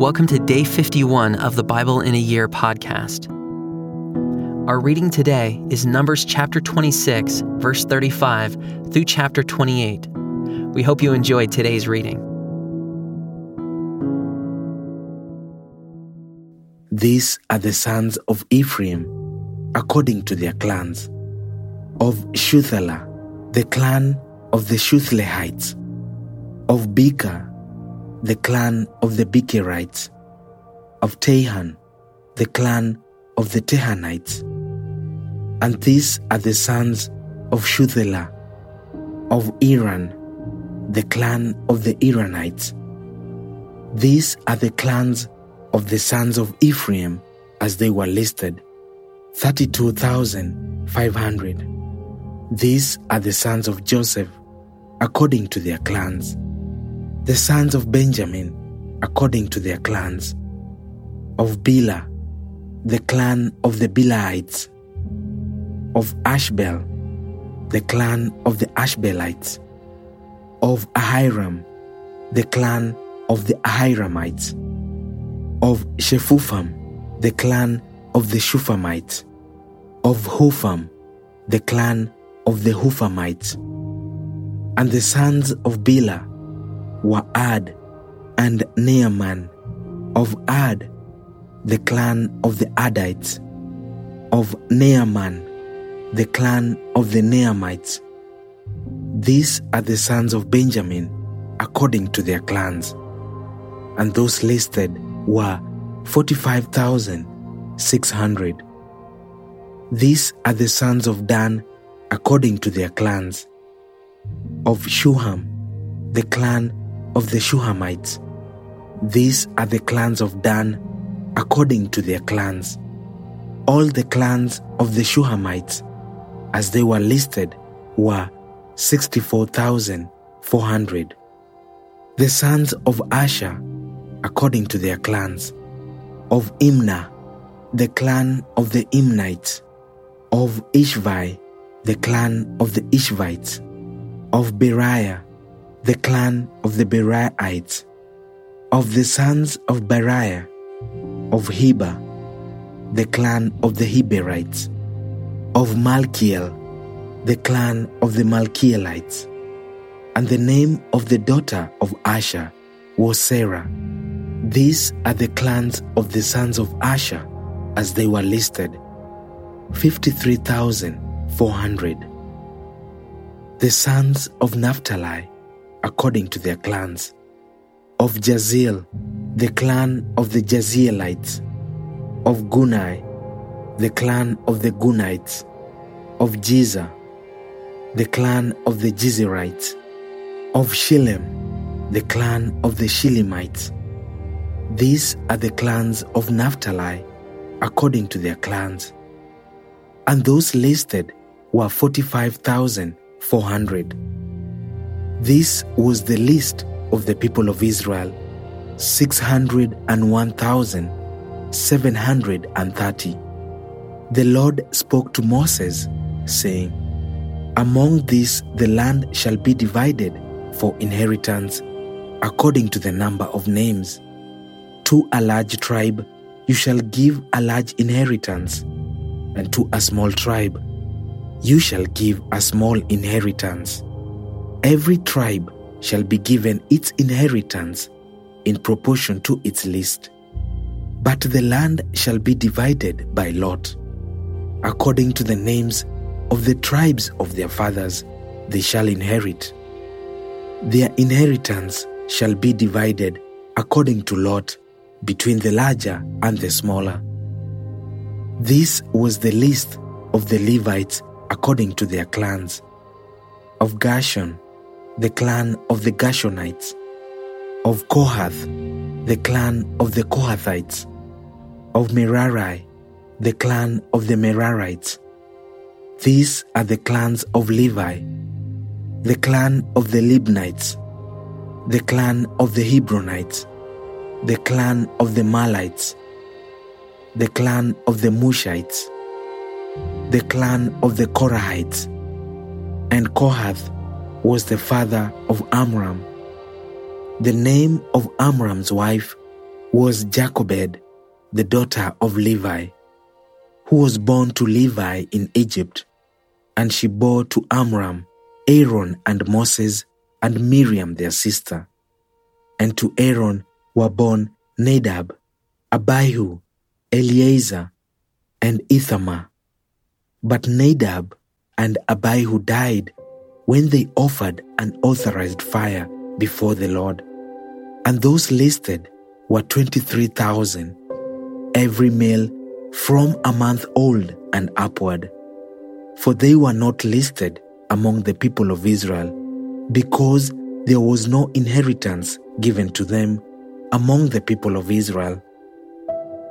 Welcome to day 51 of the Bible in a Year podcast. Our reading today is Numbers chapter 26, verse 35 through chapter 28. We hope you enjoyed today's reading. These are the sons of Ephraim, according to their clans. Of Shuthelah, the clan of the Shuthelahites. Of Becher, the clan of the Becherites, of Tahan, the clan of the Tahanites. And these are the sons of Shuthelah, of Eran, the clan of the Eranites. These are the clans of the sons of Ephraim as they were listed 32,500. These are the sons of Joseph according to their clans the sons of Benjamin, according to their clans, of Bela, the clan of the Belaites, of Ashbel, the clan of the Ashbelites, of Ahiram, the clan of the Ahiramites, of Shephupham, the clan of the Shuphamites, of Hupham, the clan of the Huphamites, and the sons of Bela, were Ard and Naaman of Ard, the clan of the Ardites, of Naaman, the clan of the Naamites. These are the sons of Benjamin according to their clans, and those listed were 45,600. These are the sons of Dan according to their clans, of Shuham, the clan of the Shuhamites. These are the clans of Dan according to their clans. All the clans of the Shuhamites, as they were listed, were 64,400. The sons of Asher, according to their clans, of Imnah, the clan of the Imnites, of Ishvi, the clan of the Ishvites, of Beriah, the clan of the Beriites, of the sons of Beriah, of Heber, the clan of the Heberites, of Malkiel, the clan of the Malkielites. And the name of the daughter of Asher was Sarah. These are the clans of the sons of Asher as they were listed 53,400. The sons of Naphtali according to their clans. Of Jahzeel, the clan of the Jahzeelites. Of Gunai, the clan of the Gunites. Of Jezer, the clan of the Jezerites. Of Shillem, the clan of the Shillemites. These are the clans of Naphtali, according to their clans. And those listed were 45,400. This was the list of the people of Israel 601,730. The Lord spoke to Moses, saying, Among these the land shall be divided for inheritance according to the number of names. To a large tribe you shall give a large inheritance, and to a small tribe you shall give a small inheritance. Every tribe shall be given its inheritance in proportion to its list. But the land shall be divided by lot. According to the names of the tribes of their fathers, they shall inherit. Their inheritance shall be divided according to lot between the larger and the smaller. This was the list of the Levites according to their clans. Of Gershon, the clan of the Gershonites, of Kohath, the clan of the Kohathites, of Merari, the clan of the Merarites. These are the clans of Levi, the clan of the Libnites, the clan of the Hebronites, the clan of the Mahlites, the clan of the Mushites, the clan of the Korahites, and Kohath was the father of Amram. The name of Amram's wife was Jochebed, the daughter of Levi, who was born to Levi in Egypt, and she bore to Amram Aaron and Moses and Miriam their sister. And to Aaron were born Nadab, Abihu, Eleazar, and Ithamar. But Nadab and Abihu died when they offered an authorized fire before the Lord. And those listed were 23,000, every male from a month old and upward. For they were not listed among the people of Israel, because there was no inheritance given to them among the people of Israel.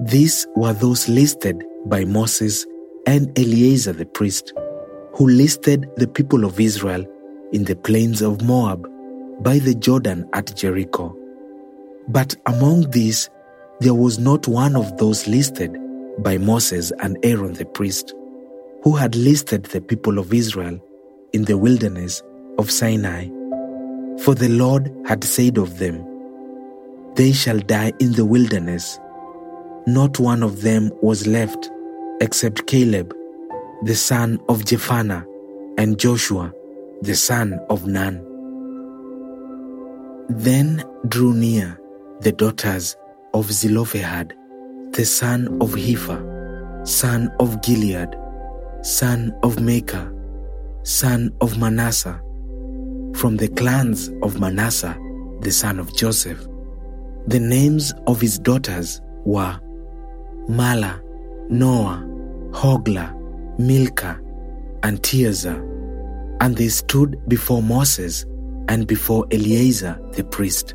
These were those listed by Moses and Eleazar the priest, who listed the people of Israel in the plains of Moab by the Jordan at Jericho. But among these, there was not one of those listed by Moses and Aaron the priest, who had listed the people of Israel in the wilderness of Sinai. For the Lord had said of them, They shall die in the wilderness. Not one of them was left except Caleb, the son of Jephunneh, and Joshua, the son of Nun. Then drew near the daughters of Zelophehad, the son of Hepher, son of Gilead, son of Machir, son of Manasseh, from the clans of Manasseh, the son of Joseph. The names of his daughters were Mahlah, Noah, Hoglah, Milcah, and Tirzah. And they stood before Moses and before Eleazar the priest,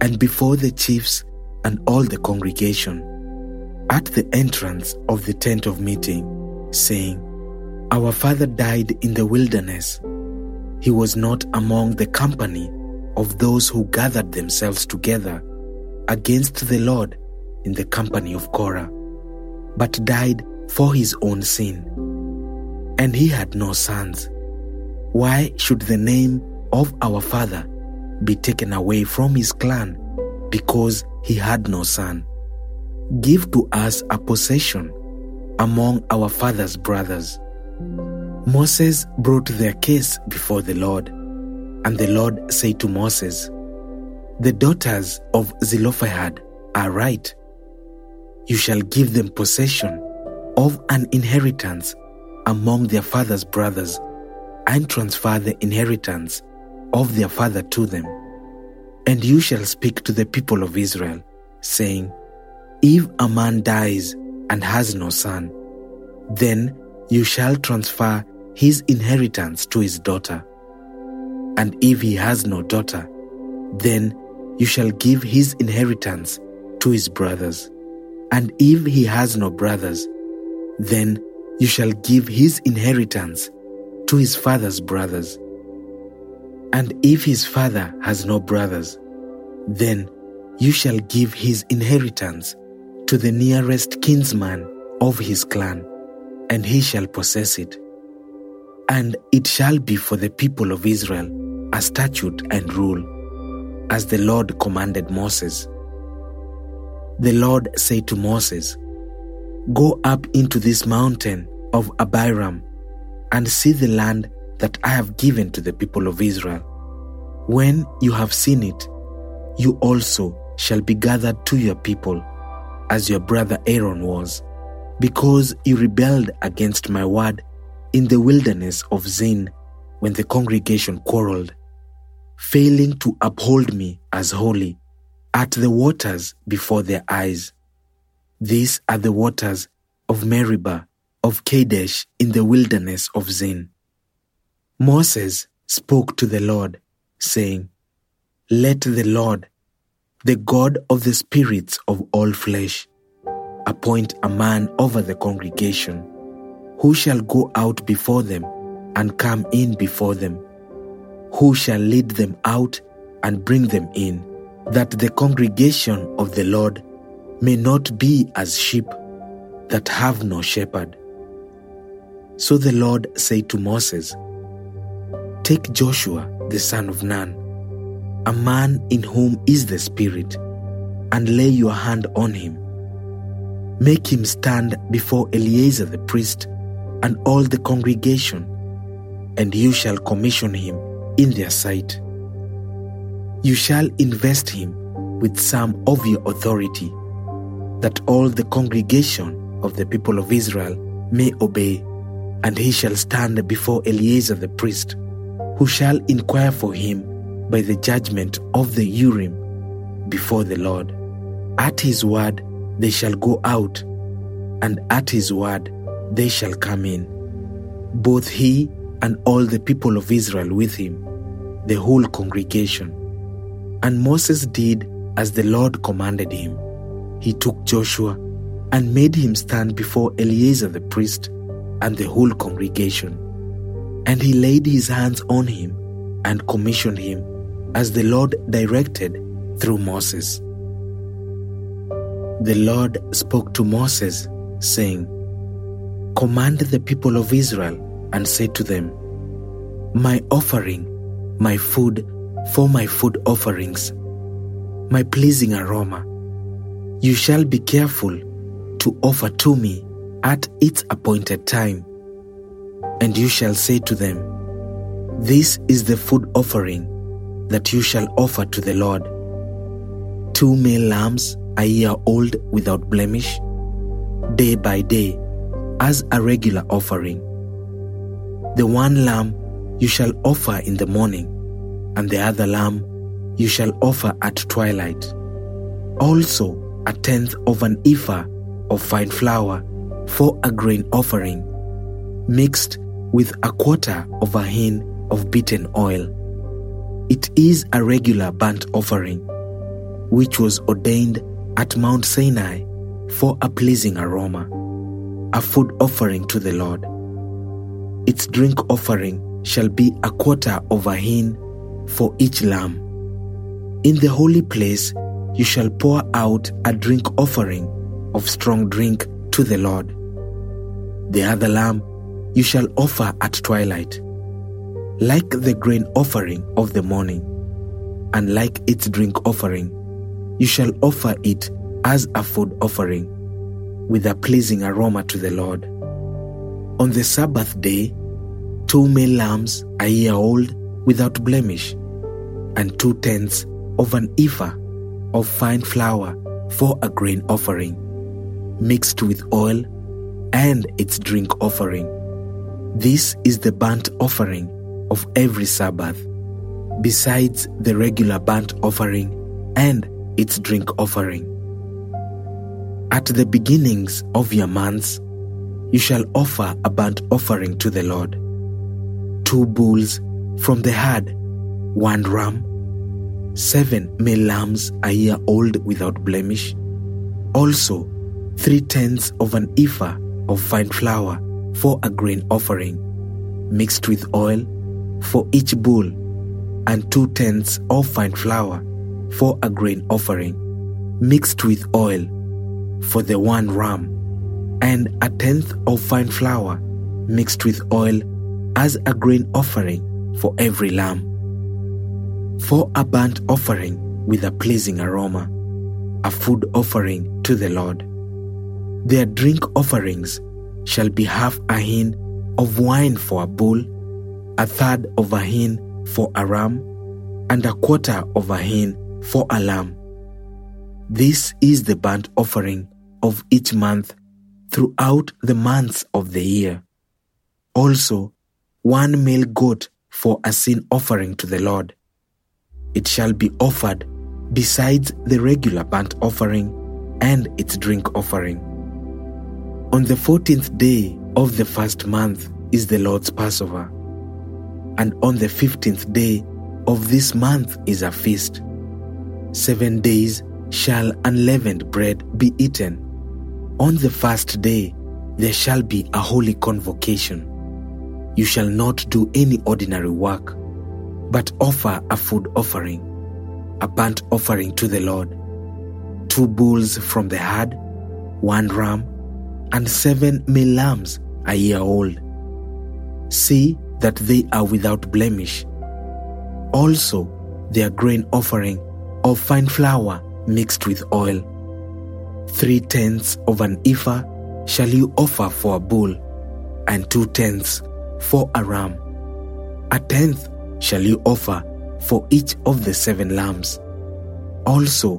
and before the chiefs and all the congregation, at the entrance of the tent of meeting, saying, Our father died in the wilderness. He was not among the company of those who gathered themselves together against the Lord in the company of Korah, but died for his own sin. And he had no sons. Why should the name of our father be taken away from his clan because he had no son? Give to us a possession among our father's brothers. Moses brought their case before the Lord, and the Lord said to Moses, The daughters of Zelophehad are right. You shall give them possession of an inheritance among their father's brothers and transfer the inheritance of their father to them. And you shall speak to the people of Israel, saying, If a man dies and has no son, then you shall transfer his inheritance to his daughter. And if he has no daughter, then you shall give his inheritance to his brothers. And if he has no brothers, then you shall give his inheritance to his father's brothers. And if his father has no brothers, then you shall give his inheritance to the nearest kinsman of his clan, and he shall possess it. And it shall be for the people of Israel a statute and rule, as the Lord commanded Moses. The Lord said to Moses, Go up into this mountain of Abarim and see the land that I have given to the people of Israel. When you have seen it, you also shall be gathered to your people, as your brother Aaron was, because you rebelled against my word in the wilderness of Zin when the congregation quarreled, failing to uphold me as holy at the waters before their eyes. These are the waters of Meribah of Kadesh in the wilderness of Zin. Moses spoke to the Lord, saying, Let the Lord, the God of the spirits of all flesh, appoint a man over the congregation, who shall go out before them and come in before them, who shall lead them out and bring them in, that the congregation of the Lord may not be as sheep that have no shepherd. So the Lord said to Moses, Take Joshua the son of Nun, a man in whom is the Spirit, and lay your hand on him. Make him stand before Eleazar the priest and all the congregation, and you shall commission him in their sight. You shall invest him with some of your authority, that all the congregation of the people of Israel may obey, and he shall stand before Eleazar the priest, who shall inquire for him by the judgment of the Urim before the Lord. At his word they shall go out, and at his word they shall come in, both he and all the people of Israel with him, the whole congregation. And Moses did as the Lord commanded him. He took Joshua and made him stand before Eleazar the priest and the whole congregation. And he laid his hands on him and commissioned him as the Lord directed through Moses. The Lord spoke to Moses, saying, Command the people of Israel and say to them, My offering, my food for my food offerings, my pleasing aroma, you shall be careful to offer to me at its appointed time. And you shall say to them, This is the food offering that you shall offer to the Lord. Two male lambs a year old without blemish, day by day, as a regular offering. The one lamb you shall offer in the morning, and the other lamb you shall offer at twilight. Also, a tenth of an ephah of fine flour for a grain offering, mixed with a quarter of a hin of beaten oil. It is a regular burnt offering, which was ordained at Mount Sinai for a pleasing aroma, a food offering to the Lord. Its drink offering shall be a quarter of a hin for each lamb. In the holy place you shall pour out a drink offering of strong drink to the Lord. The other lamb you shall offer at twilight, like the grain offering of the morning, and like its drink offering you shall offer it as a food offering with a pleasing aroma to the Lord. On the Sabbath day, two male lambs a year old without blemish, and two tenths of an ephah of fine flour for a grain offering, mixed with oil and its drink offering. This is the burnt offering of every Sabbath, besides the regular burnt offering and its drink offering. At the beginnings of your months, you shall offer a burnt offering to the Lord. Two bulls from the herd, one ram, seven male lambs a year old without blemish, also three tenths of an ephah of fine flour for a grain offering, mixed with oil for each bull, and two tenths of fine flour for a grain offering, mixed with oil for the one ram, and a tenth of fine flour mixed with oil as a grain offering for every lamb. For a burnt offering with a pleasing aroma, a food offering to the Lord. Their drink offerings shall be half a hin of wine for a bull, a third of a hin for a ram, and a quarter of a hin for a lamb. This is the burnt offering of each month throughout the months of the year. Also, one male goat for a sin offering to the Lord. It shall be offered besides the regular burnt offering and its drink offering. On the fourteenth day of the first month is the Lord's Passover, and on the fifteenth day of this month is a feast. Seven days shall unleavened bread be eaten. On the first day there shall be a holy convocation. You shall not do any ordinary work, but offer a food offering, a burnt offering to the Lord, two bulls from the herd, one ram, and seven male lambs a year old. See that they are without blemish. Also, their grain offering of fine flour mixed with oil. Three tenths of an ephah shall you offer for a bull, and two tenths for a ram. A tenth shall you offer for each of the seven lambs. Also,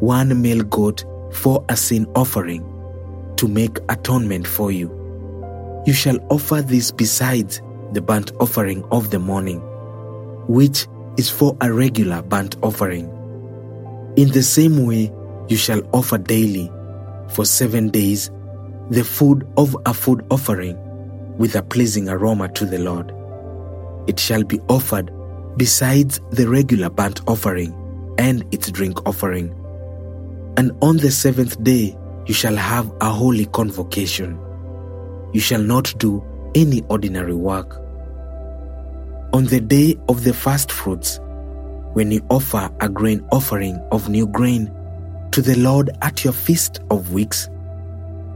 one male goat for a sin offering to make atonement for you. You shall offer this besides the burnt offering of the morning, which is for a regular burnt offering. In the same way, you shall offer daily, for seven days, the food of a food offering with a pleasing aroma to the Lord. It shall be offered besides the regular burnt offering and its drink offering. And on the seventh day, you shall have a holy convocation. You shall not do any ordinary work. On the day of the first fruits, when you offer a grain offering of new grain to the Lord at your feast of weeks,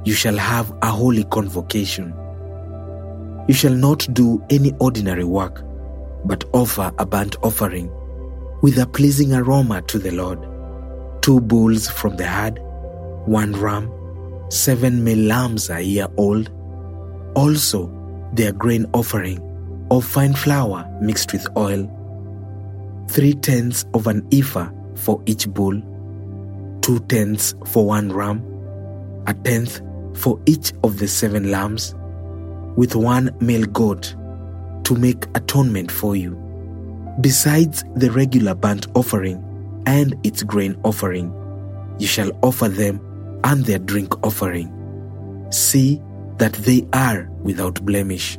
you shall have a holy convocation. You shall not do any ordinary work, but offer a burnt offering with a pleasing aroma to the Lord. Two bulls from the herd, one ram, seven male lambs a year old, also their grain offering of fine flour mixed with oil, three tenths of an ephah for each bull, two tenths for one ram, a tenth for each of the seven lambs, with one male goat to make atonement for you, besides the regular burnt offering and its grain offering. You shall offer them and their drink offering. See that they are without blemish.